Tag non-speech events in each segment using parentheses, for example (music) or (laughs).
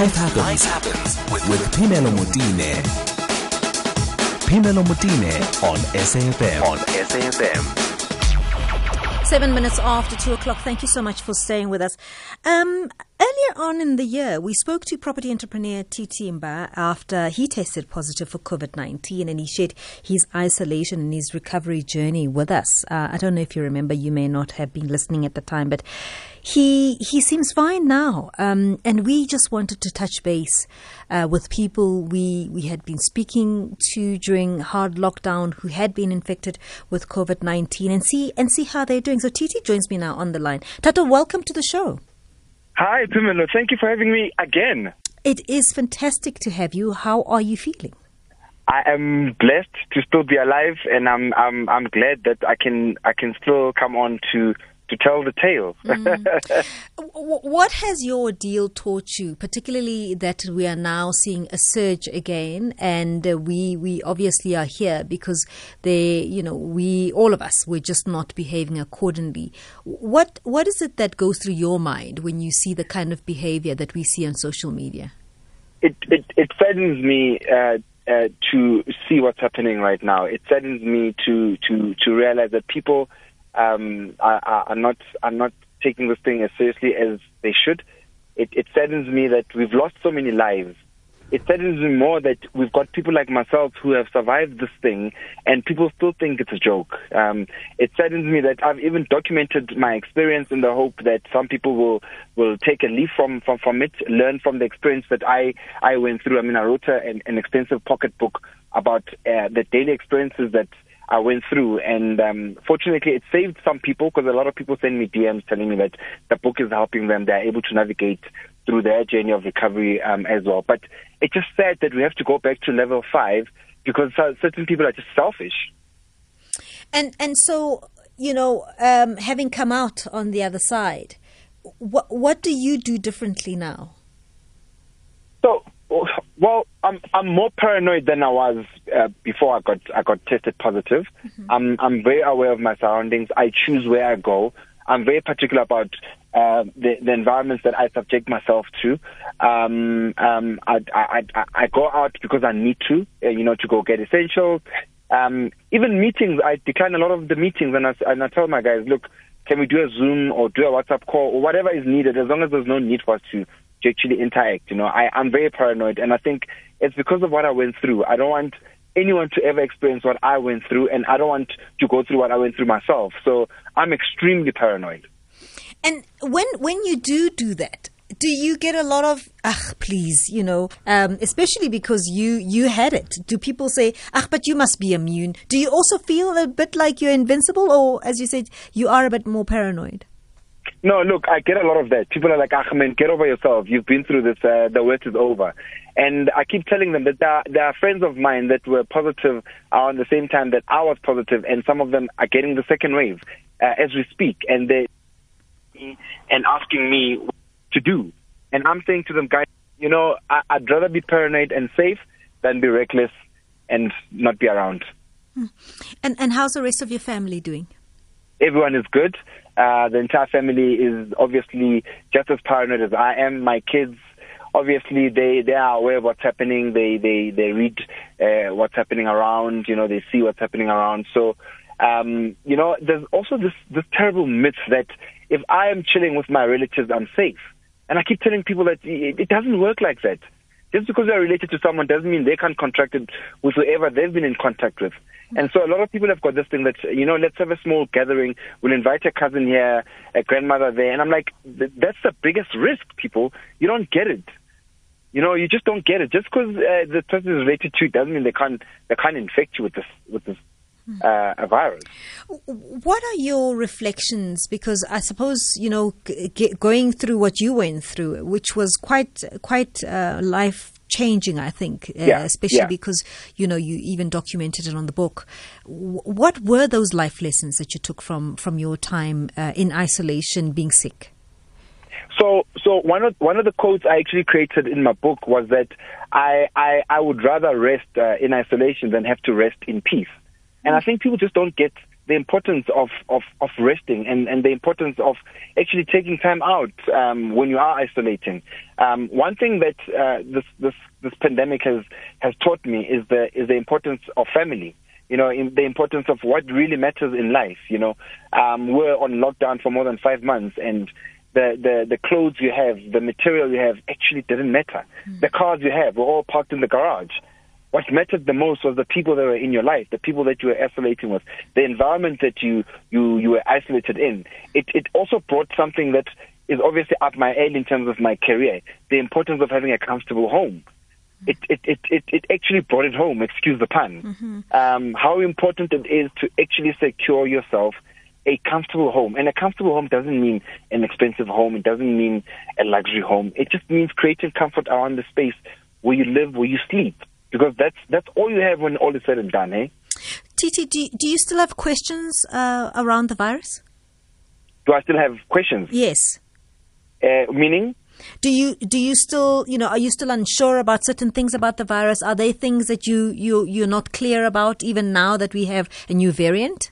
Life happens, Life happens with, with Phemelo Motene. Phemelo Motene on SAFM. On SAFM. Seven minutes after two o'clock. Thank you so much for staying with us. Um, earlier on in the year, we spoke to property entrepreneur TT Mbha after he tested positive for COVID 19 and he shared his isolation and his recovery journey with us. Uh, I don't know if you remember, you may not have been listening at the time, but he he seems fine now, um, and we just wanted to touch base uh, with people we we had been speaking to during hard lockdown who had been infected with COVID nineteen, and see and see how they're doing. So TT joins me now on the line. Thato, welcome to the show. Hi, Phemelo. Thank you for having me again. It is fantastic to have you. How are you feeling? I am blessed to still be alive, and I'm I'm I'm glad that I can I can still come on to to tell the tale. mm. (laughs) What has your deal taught you, particularly that we are now seeing a surge again, and uh, we we obviously are here because they, you know, we all of us we're just not behaving accordingly. What what is it that goes through your mind when you see the kind of behavior that we see on social media? It it, it saddens me. Uh, uh, to see what's happening right now, it saddens me to to to realize that people um, are, are not are not taking this thing as seriously as they should. It, it saddens me that we've lost so many lives. It saddens me more that we've got people like myself who have survived this thing, and people still think it's a joke. Um, it saddens me that I've even documented my experience in the hope that some people will will take a leaf from from, from it, learn from the experience that I I went through. I mean, I wrote an, an extensive pocket book about uh, the daily experiences that I went through. And um, fortunately, it saved some people because a lot of people send me DMs telling me that the book is helping them. They're able to navigate through their journey of recovery um, as well. But it's just sad that we have to go back to level five because certain people are just selfish. And and so you know, um, having come out on the other side, what what do you do differently now? So well, I'm I'm more paranoid than I was uh, before I got I got tested positive. Mm-hmm. I'm I'm very aware of my surroundings. I choose where I go. I'm very particular about uh, the, the environments that I subject myself to. Um, um, I, I, I, I go out because I need to, uh, you know, to go get essentials. Um, even meetings, I decline a lot of the meetings, and I, and I tell my guys, look, can we do a Zoom or do a WhatsApp call or whatever is needed, as long as there's no need for us to to actually interact. You know, I, I'm very paranoid, and I think it's because of what I went through. I don't want anyone to ever experience what I went through, and I don't want to go through what I went through myself. So I'm extremely paranoid. And when when you do do that, do you get a lot of ah please you know um, especially because you you had it do people say ah but you must be immune do you also feel a bit like you're invincible or as you said you are a bit more paranoid no, look, I get a lot of that. People are like, Ahmed, get over yourself. You've been through this. Uh, the worst is over. And I keep telling them that there are, there are friends of mine that were positive around the same time that I was positive, and some of them are getting the second wave uh, as we speak, and they and asking me what to do. And I'm saying to them, guys, you know, I, I'd rather be paranoid and safe than be reckless and not be around. Hmm. And and how's the rest of your family doing? Everyone is good. Uh, the entire family is obviously just as paranoid as I am. My kids, obviously, they, they are aware of what's happening. They they they read uh, what's happening around. You know, they see what's happening around. So, um, you know, there's also this this terrible myth that if I am chilling with my relatives, I'm safe. And I keep telling people that it, it doesn't work like that. Just because they're related to someone doesn't mean they can't contract it with whoever they've been in contact with. And so a lot of people have got this thing that, you know, let's have a small gathering. We'll invite a cousin here, a grandmother there. And I'm like, that's the biggest risk, people. You don't get it. You know, you just don't get it. Just because uh, the person is related to you doesn't mean they can't, they can't infect you with this, with this uh, a virus. What are your reflections? Because I suppose you know, g- going through what you went through, which was quite quite uh, life changing, I think, uh, especially yeah. because you know you even documented it on the book. W- what were those life lessons that you took from from your time uh, in isolation, being sick? So, so one of one of the quotes I actually created in my book was that I I, I would rather rest uh, in isolation than have to rest in peace. And I think people just don't get the importance of, of, of resting and, and the importance of actually taking time out um, when you are isolating. Um, one thing that uh, this, this, this pandemic has, has taught me is the, is the importance of family. You know, in the importance of what really matters in life. You know, um, we're on lockdown for more than five months, and the, the, the clothes you have, the material you have actually didn't matter. Mm. The cars you have were all parked in the garage what mattered the most was the people that were in your life, the people that you were isolating with, the environment that you you you were isolated in. It it also brought something that is obviously up my alley in terms of my career, the importance of having a comfortable home. It it it it, it actually brought it home. Excuse the pun. Mm-hmm. Um, how important it is to actually secure yourself a comfortable home. And a comfortable home doesn't mean an expensive home. It doesn't mean a luxury home. It just means creating comfort around the space where you live, where you sleep because that's that's all you have when all is said and done, eh? TT, do, do you still have questions uh, around the virus? Do I still have questions? Yes. Uh, meaning? Do you do you still you know are you still unsure about certain things about the virus? Are there things that you you you're not clear about even now that we have a new variant?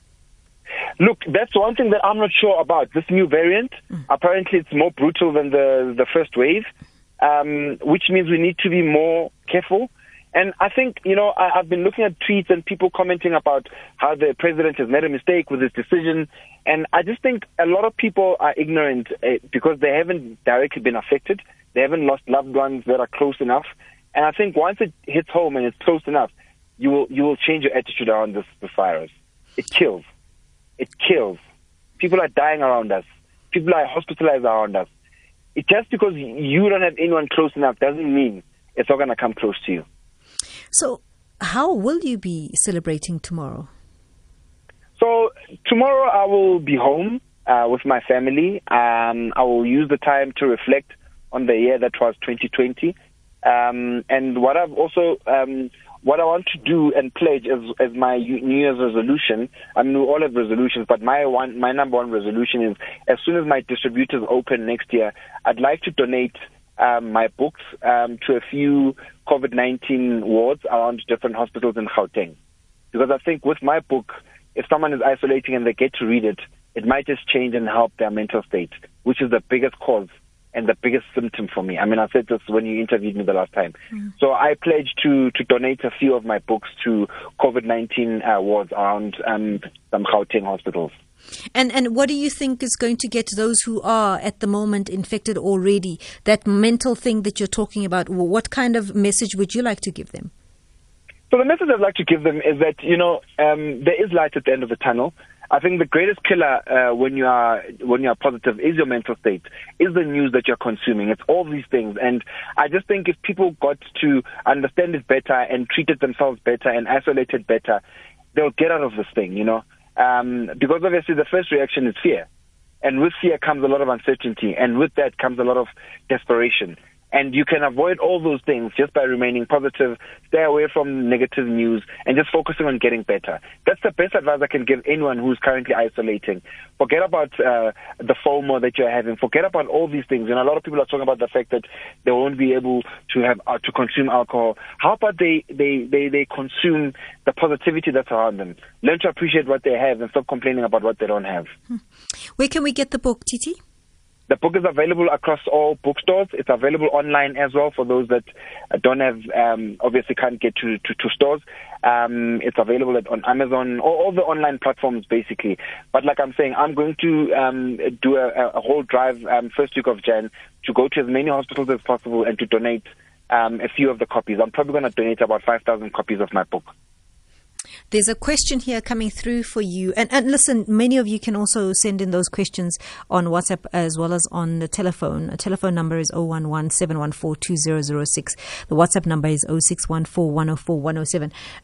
Look, that's one thing that I'm not sure about. This new variant, mm. apparently, it's more brutal than the the first wave, um, which means we need to be more careful. And I think, you know, I, have been looking at tweets and people commenting about how the president has made a mistake with his decision. And I just think a lot of people are ignorant uh, because they haven't directly been affected. They haven't lost loved ones that are close enough. And I think once it hits home and it's close enough, you will, you will change your attitude around this, this virus. It kills. It kills. People are dying around us. People are hospitalized around us. It, just because you don't have anyone close enough doesn't mean it's not going to come close to you. So, how will you be celebrating tomorrow? So, tomorrow I will be home uh, with my family. Um, I will use the time to reflect on the year that was 2020. Um, and what I've also, um, what I want to do and pledge as, as my New Year's resolution, I mean, we all have resolutions, but my one, my number one resolution is as soon as my distributors open next year, I'd like to donate um, my books um, to a few COVID 19 wards around different hospitals in Gauteng. Because I think with my book, if someone is isolating and they get to read it, it might just change and help their mental state, which is the biggest cause and the biggest symptom for me. I mean, I said this when you interviewed me the last time. Mm. So I pledge to, to donate a few of my books to COVID-19 uh, wards around um, some Gauteng hospitals. And and what do you think is going to get those who are at the moment infected already? That mental thing that you're talking about. What kind of message would you like to give them? So the message I'd like to give them is that you know um, there is light at the end of the tunnel. I think the greatest killer uh, when you are when you are positive is your mental state, is the news that you're consuming. It's all these things, and I just think if people got to understand it better and treated themselves better and isolated better, they'll get out of this thing. You know, um, because obviously the first reaction is fear. And with fear comes a lot of uncertainty. And with that comes a lot of desperation. And you can avoid all those things just by remaining positive, stay away from negative news, and just focusing on getting better. That's the best advice I can give anyone who's currently isolating. Forget about uh, the FOMO that you're having. Forget about all these things. And a lot of people are talking about the fact that they won't be able to have uh, to consume alcohol. How about they, they, they, they consume the positivity that's around them? Learn to appreciate what they have and stop complaining about what they don't have. Hmm. Where can we get the book, TT? The book is available across all bookstores. It's available online as well for those that don't have, um, obviously can't get to, to, to stores. Um, it's available at, on Amazon or all the online platforms basically. But like I'm saying, I'm going to um, do a, a, whole drive um, first week of Jan to go to as many hospitals as possible and to donate um, a few of the copies. I'm probably going to donate about 5,000 copies of my book. There's a question here coming through for you. And, and listen, many of you can also send in those questions on WhatsApp as well as on the telephone. A telephone number is 011 2006 The WhatsApp number is 0614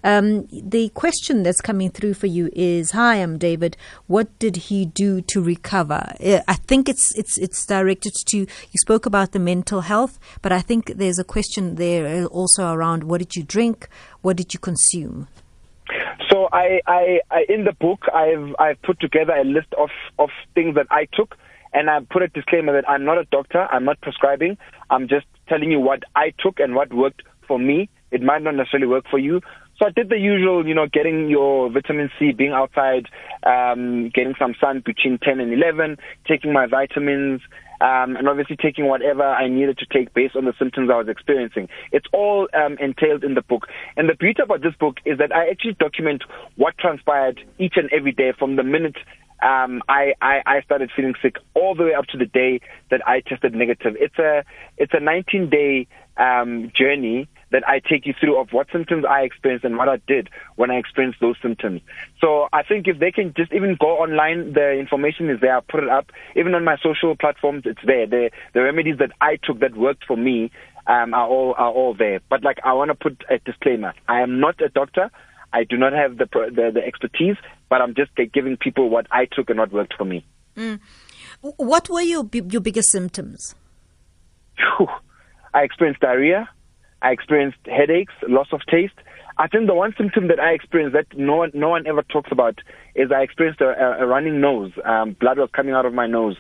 um, the question that's coming through for you is, Hi, I'm David. What did he do to recover? Uh, I think it's, it's, it's directed to, you spoke about the mental health, but I think there's a question there also around what did you drink? What did you consume? I, I, I, in the book, I've, I've put together a list of, of things that I took, and I put a disclaimer that I'm not a doctor, I'm not prescribing, I'm just telling you what I took and what worked for me. It might not necessarily work for you. So I did the usual, you know, getting your vitamin C, being outside, um, getting some sun between 10 and 11, taking my vitamins, um, and obviously taking whatever I needed to take based on the symptoms I was experiencing. It's all um, entailed in the book. And the beauty about this book is that I actually document what transpired each and every day from the minute um, I, I, I started feeling sick all the way up to the day that I tested negative. It's a it's a 19 day um, journey that I take you through of what symptoms I experienced and what I did when I experienced those symptoms. So I think if they can just even go online, the information is there. I put it up. Even on my social platforms, it's there. The the remedies that I took that worked for me um, are all are all there. But like I want to put a disclaimer: I am not a doctor. I do not have the, the, the expertise, but I'm just giving people what I took and what worked for me. Mm. What were your your biggest symptoms? I experienced diarrhea. I experienced headaches, loss of taste. I think the one symptom that I experienced that no one, no one ever talks about is I experienced a, a running nose. Um, blood was coming out of my nose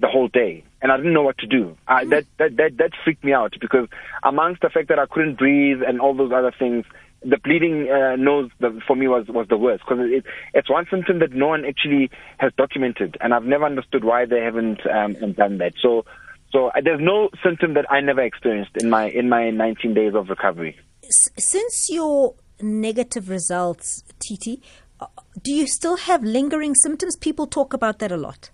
the whole day, and I didn't know what to do. I, that, that that that freaked me out because amongst the fact that I couldn't breathe and all those other things, the bleeding uh, nose the, for me was was the worst because it, it's one symptom that no one actually has documented, and I've never understood why they haven't um, done that. So so uh, there's no symptom that I never experienced in my in my 19 days of recovery. Since your negative results, TT, uh, do you still have lingering symptoms? People talk about that a lot.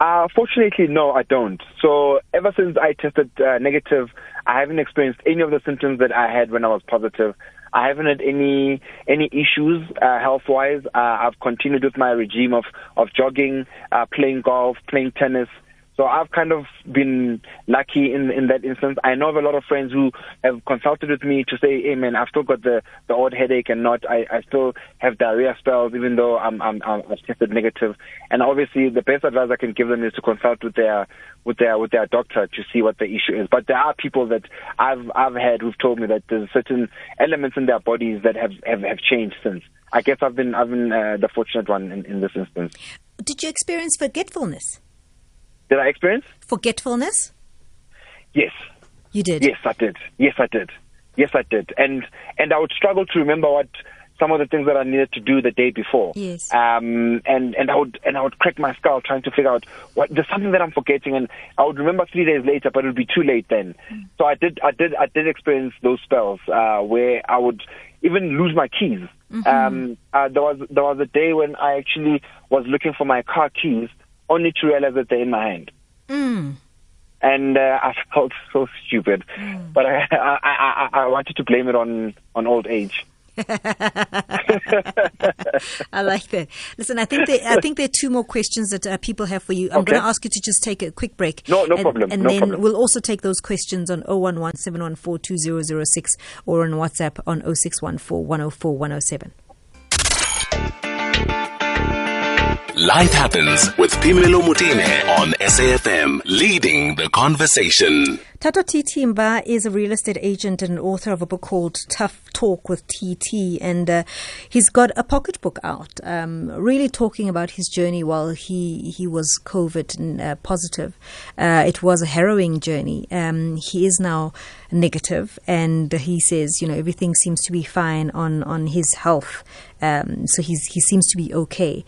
Uh, fortunately, no, I don't. So ever since I tested uh, negative, I haven't experienced any of the symptoms that I had when I was positive. I haven't had any any issues uh, health wise. Uh, I've continued with my regime of of jogging, uh, playing golf, playing tennis, so I've kind of been lucky in in that instance. I know of a lot of friends who have consulted with me to say, "Hey man, I've still got the the odd headache and not I, I still have diarrhea spells even though I'm I'm I'm I've tested negative." And obviously, the best advice I can give them is to consult with their with their with their doctor to see what the issue is. But there are people that I've I've had who've told me that there's certain elements in their bodies that have have, have changed since. I guess I've been I've been uh, the fortunate one in, in this instance. Did you experience forgetfulness? Did I experience? Forgetfulness? Yes. You did? Yes, I did. Yes, I did. Yes, I did. And and I would struggle to remember what some of the things that I needed to do the day before. Yes. Um, and and I would and I would crack my skull trying to figure out what there's something that I'm forgetting, and I would remember three days later, but it would be too late then. Mm. So I did I did I did experience those spells uh, where I would even lose my keys. Mm-hmm. Um, uh, there was there was a day when I actually was looking for my car keys only to realize that they're in my hand. Mm. And uh, I felt so stupid, mm. but I, I, I, I wanted to blame it on, on old age. (laughs) I like that. Listen, I think there, I think there are two more questions that uh, people have for you. I'm okay. going to ask you to just take a quick break. No, no and, problem. And no then problem. we'll also take those questions on 011 714 or on WhatsApp on 0614 104 107. Life Happens with Phemelo Motene on SAFM, leading the conversation. Thato TT Mbha is a real estate agent and author of a book called Tough Talk with TT, and uh, he's got a pocketbook out, um, really talking about his journey while he he was COVID uh, positive. Uh, it was a harrowing journey. Um, he is now negative, and he says, you know, everything seems to be fine on on his health. Um, so he's he seems to be okay.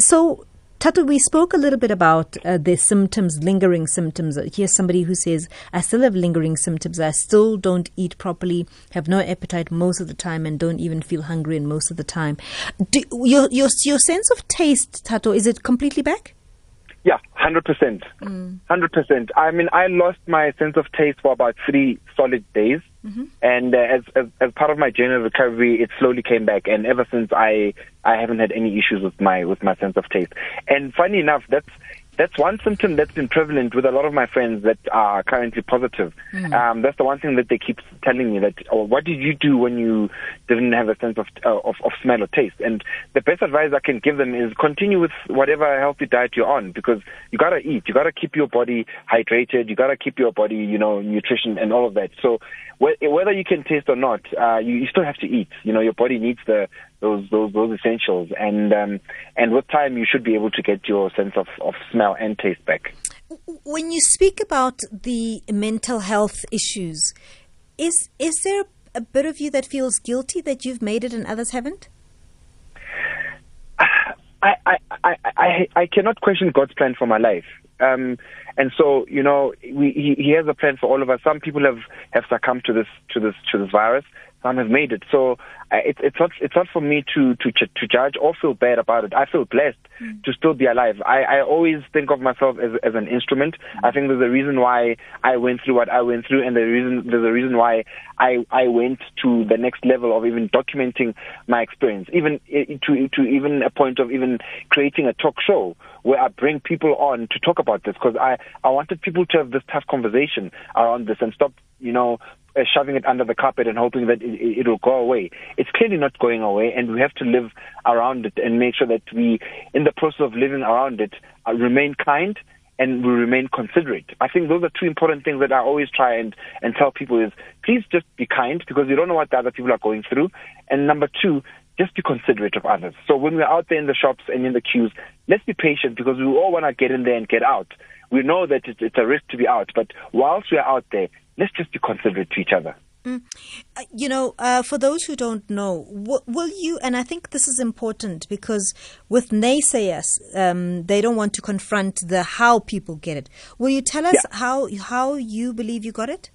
So, Thato, we spoke a little bit about uh, the symptoms, lingering symptoms. Here's somebody who says, I still have lingering symptoms. I still don't eat properly, have no appetite most of the time, and don't even feel hungry in most of the time. Do, your, your, your sense of taste, Thato, is it completely back? Yeah, 100%. Mm. 100%. I mean, I lost my sense of taste for about three solid days. Mm-hmm. And uh, as, as, as part of my journey of recovery, it slowly came back. And ever since, I I haven't had any issues with my with my sense of taste. And funny enough, that's that's one symptom that's been prevalent with a lot of my friends that are currently positive. Mm. Um, that's the one thing that they keep telling me that, oh, what did you do when you didn't have a sense of, uh, of, of smell or taste? And the best advice I can give them is continue with whatever healthy diet you're on because you gotta eat, you gotta keep your body hydrated, you gotta keep your body, you know, nutrition and all of that. So whether you can taste or not, uh, you, you still have to eat. You know, your body needs the those those those essentials, and um, and with time, you should be able to get your sense of, of smell and taste back. When you speak about the mental health issues, is is there a bit of you that feels guilty that you've made it and others haven't? I, I, I, I, I cannot question God's plan for my life. Um, and so, you know, we, he, he has a plan for all of us. Some people have, have succumbed to this, to this, to this virus. Some have made it. So uh, it's it's not it's not for me to to to judge or feel bad about it. I feel blessed mm. to still be alive. I, I always think of myself as as an instrument. Mm. I think there's a reason why I went through what I went through, and the reason there's a reason why I I went to the next level of even documenting my experience, even to to even a point of even creating a talk show where I bring people on to talk about this because I I wanted people to have this tough conversation around this and stop you know uh, shoving it under the carpet and hoping that it, will go away. It's clearly not going away, and we have to live around it and make sure that we, in the process of living around it, uh, remain kind and we remain considerate. I think those are two important things that I always try and, and tell people is please just be kind because you don't know what the other people are going through. And number two, just be considerate of others. So when we're out there in the shops and in the queues, let's be patient because we all want to get in there and get out. We know that it's a risk to be out, but whilst we're out there, let's just be considerate to each other. Mm. Uh, you know, uh, for those who don't know, w- will you, and I think this is important because with naysayers, um, they don't want to confront the how people get it. Will you tell us yeah. how, how you believe you got it?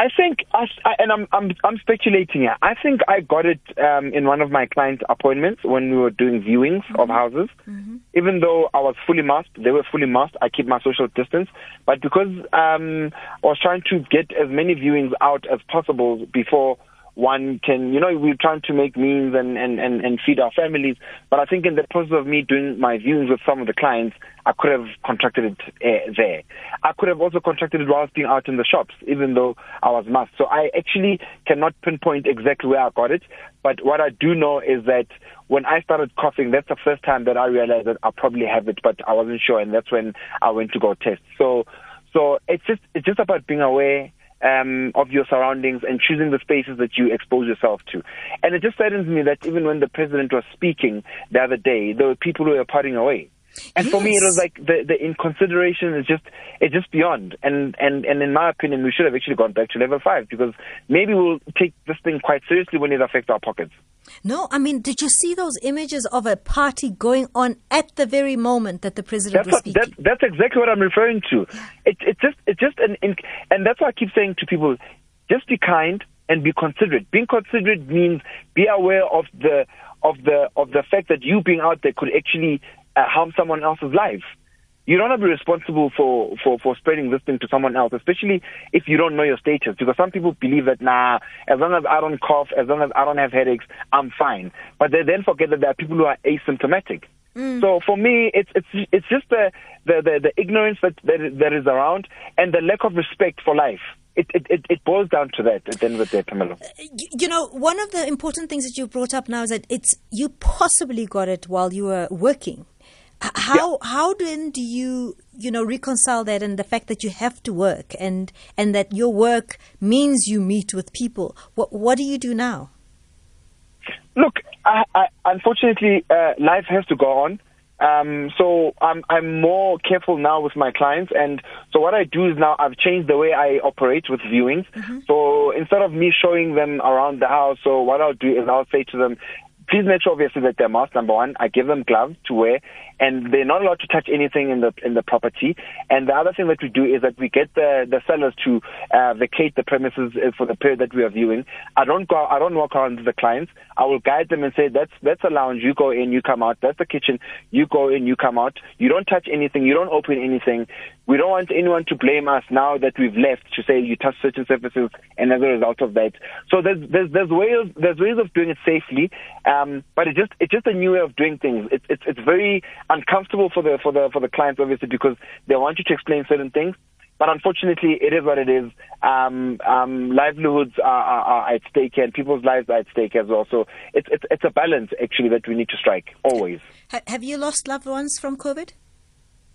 I think, I, and I'm, I'm, I'm speculating here. I think I got it um, in one of my client appointments when we were doing viewings mm-hmm. of houses. Mm-hmm. Even though I was fully masked, they were fully masked. I keep my social distance, but because um, I was trying to get as many viewings out as possible before one can, you know, we're trying to make means and, and, and, and feed our families. But I think in the process of me doing my viewings with some of the clients, I could have contracted it uh, there. I could have also contracted it whilst being out in the shops, even though I was masked. So I actually cannot pinpoint exactly where I got it. But what I do know is that when I started coughing, that's the first time that I realized that I probably have it, but I wasn't sure. And that's when I went to go test. So, so it's just, it's just about being aware um, of your surroundings and choosing the spaces that you expose yourself to. And it just saddens me that even when the president was speaking the other day, there were people who were parting away. And yes. for me, it was like the the inconsideration is just it's just beyond. And and and in my opinion, we should have actually gone back to level five because maybe we'll take this thing quite seriously when it affects our pockets. No, I mean, did you see those images of a party going on at the very moment that the president that's was speaking? What, that, that's exactly what I'm referring to. It, it just, it just, an, and that's why I keep saying to people, just be kind and be considerate. Being considerate means be aware of the of the of the fact that you being out there could actually uh, harm someone else's life you don't have to be responsible for, for, for spreading this thing to someone else, especially if you don't know your status. Because some people believe that, nah, as long as I don't cough, as long as I don't have headaches, I'm fine. But they then forget that there are people who are asymptomatic. Mm. So for me, it's it's it's just the the, the, the ignorance that, that that is around and the lack of respect for life. It, it, it, boils down to that at the end of the day, Phemelo. You know, one of the important things that you brought up now is that it's you possibly got it while you were working. How yeah. how then do you you know reconcile that and the fact that you have to work and and that your work means you meet with people? What what do you do now? Look, I, I, unfortunately, uh, life has to go on. Um, so I'm I'm more careful now with my clients, and so what I do is now I've changed the way I operate with viewings. Mm-hmm. So instead of me showing them around the house, so what I'll do is I'll say to them, please make sure obviously that they're masked. Number one, I give them gloves to wear, and they're not allowed to touch anything in the in the property. And the other thing that we do is that we get the the sellers to uh, vacate the premises uh, for the period that we are viewing. I don't go. I don't walk around the clients. I will guide them and say that's that's a lounge. You go in, you come out. That's the kitchen. You go in, you come out. You don't touch anything. You don't open anything. We don't want anyone to blame us now that we've left to say you touch certain surfaces, and as a result of that. So there's there's there's ways there's ways of doing it safely. Um, but it's just it's just a new way of doing things. It's it's it's very uncomfortable for the for the for the clients obviously because they want you to explain certain things. But unfortunately, it is what it is. Um, um, livelihoods are, are, are, at stake and people's lives are at stake as well. So it's, it's, it's a balance actually that we need to strike always. Have you lost loved ones from COVID?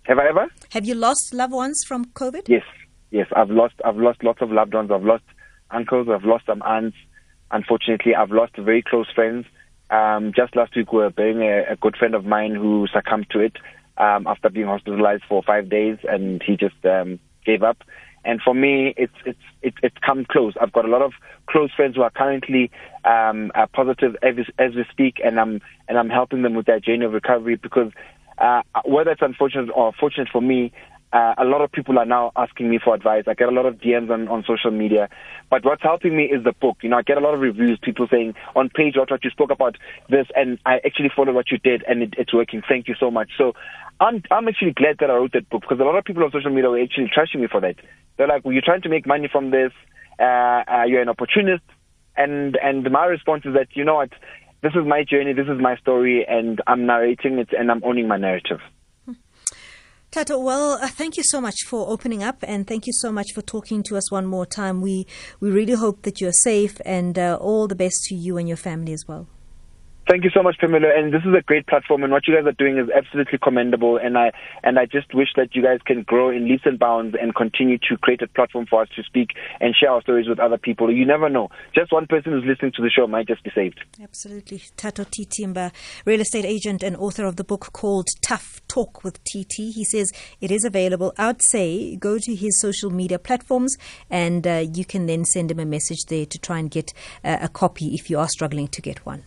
Have I ever? Have you lost loved ones from COVID? Yes, yes. I've lost I've lost lots of loved ones. I've lost uncles. I've lost some aunts. Unfortunately, I've lost very close friends. Um, just last week, we were burying a, a, good friend of mine who succumbed to it um, after being hospitalized for five days, and he just um, gave up. And for me, it's it's it's, it's come close. I've got a lot of close friends who are currently um, uh, positive as, as we speak, and I'm and I'm helping them with their journey of recovery because uh, whether it's unfortunate or fortunate for me, uh, a lot of people are now asking me for advice. I get a lot of DMs on, on social media. But what's helping me is the book. You know, I get a lot of reviews, people saying on page what, what you spoke about this, and I actually followed what you did, and it, it's working. Thank you so much. So I'm, I'm actually glad that I wrote that book because a lot of people on social media were actually trashing me for that. They're like, well, you're trying to make money from this. Uh, uh, you're an opportunist. And, and my response is that, you know what? This is my journey. This is my story, and I'm narrating it, and I'm owning my narrative. Thato, well, uh, thank you so much for opening up and thank you so much for talking to us one more time. We, we really hope that you're safe and uh, all the best to you and your family as well. Thank you so much, Phemelo. And this is a great platform, and what you guys are doing is absolutely commendable. And I and I just wish that you guys can grow in leaps and bounds and continue to create a platform for us to speak and share our stories with other people. You never know; just one person who's listening to the show might just be saved. Absolutely, Thato TT Mbha, real estate agent and author of the book called Tough Talk with TT. He says it is available. I would say go to his social media platforms, and uh, you can then send him a message there to try and get uh, a copy if you are struggling to get one.